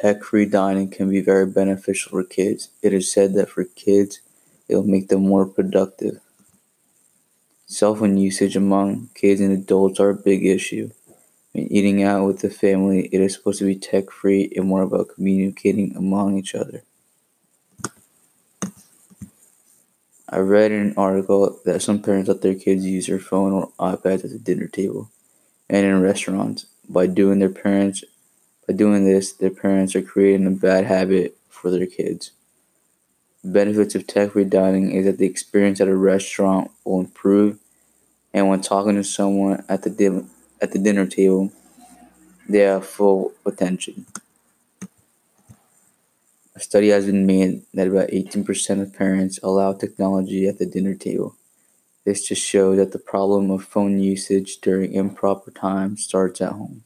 Tech free dining can be very beneficial for kids. It is said that for kids, it will make them more productive. Cell phone usage among kids and adults are a big issue. When eating out with the family, it is supposed to be tech free and more about communicating among each other. I read in an article that some parents let their kids use their phone or iPads at the dinner table and in restaurants. By doing their parents by doing this, their parents are creating a bad habit for their kids. Benefits of tech-free dining is that the experience at a restaurant will improve, and when talking to someone at the di- at the dinner table, they have full attention. A study has been made that about 18% of parents allow technology at the dinner table. This just shows that the problem of phone usage during improper time starts at home.